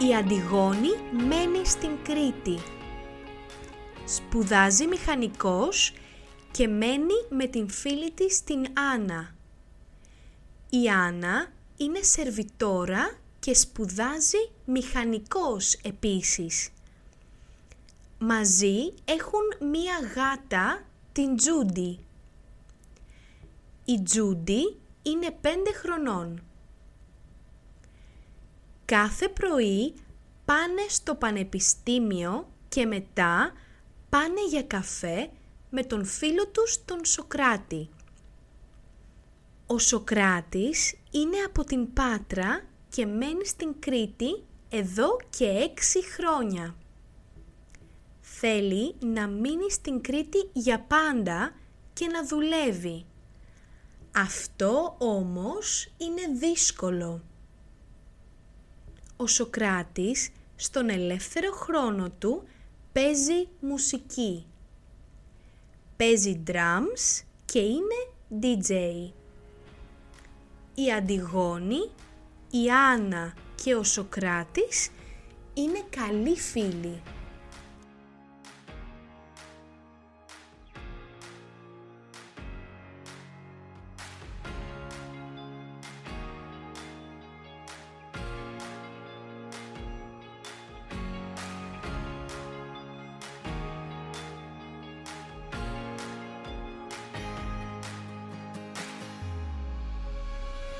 Η Αντιγόνη μένει στην Κρήτη. Σπουδάζει μηχανικός και μένει με την φίλη της την Άννα. Η Άννα είναι σερβιτόρα και σπουδάζει μηχανικός επίσης. Μαζί έχουν μία γάτα, την Τζούντι. Η Τζούντι είναι πέντε χρονών. Κάθε πρωί πάνε στο πανεπιστήμιο και μετά πάνε για καφέ με τον φίλο τους τον Σοκράτη. Ο Σοκράτης είναι από την Πάτρα και μένει στην Κρήτη εδώ και έξι χρόνια. Θέλει να μείνει στην Κρήτη για πάντα και να δουλεύει. Αυτό όμως είναι δύσκολο. Ο Σοκράτης στον ελεύθερο χρόνο του παίζει μουσική. Παίζει drums και είναι DJ. Η Αντιγόνη, η Άννα και ο Σοκράτης είναι καλοί φίλοι.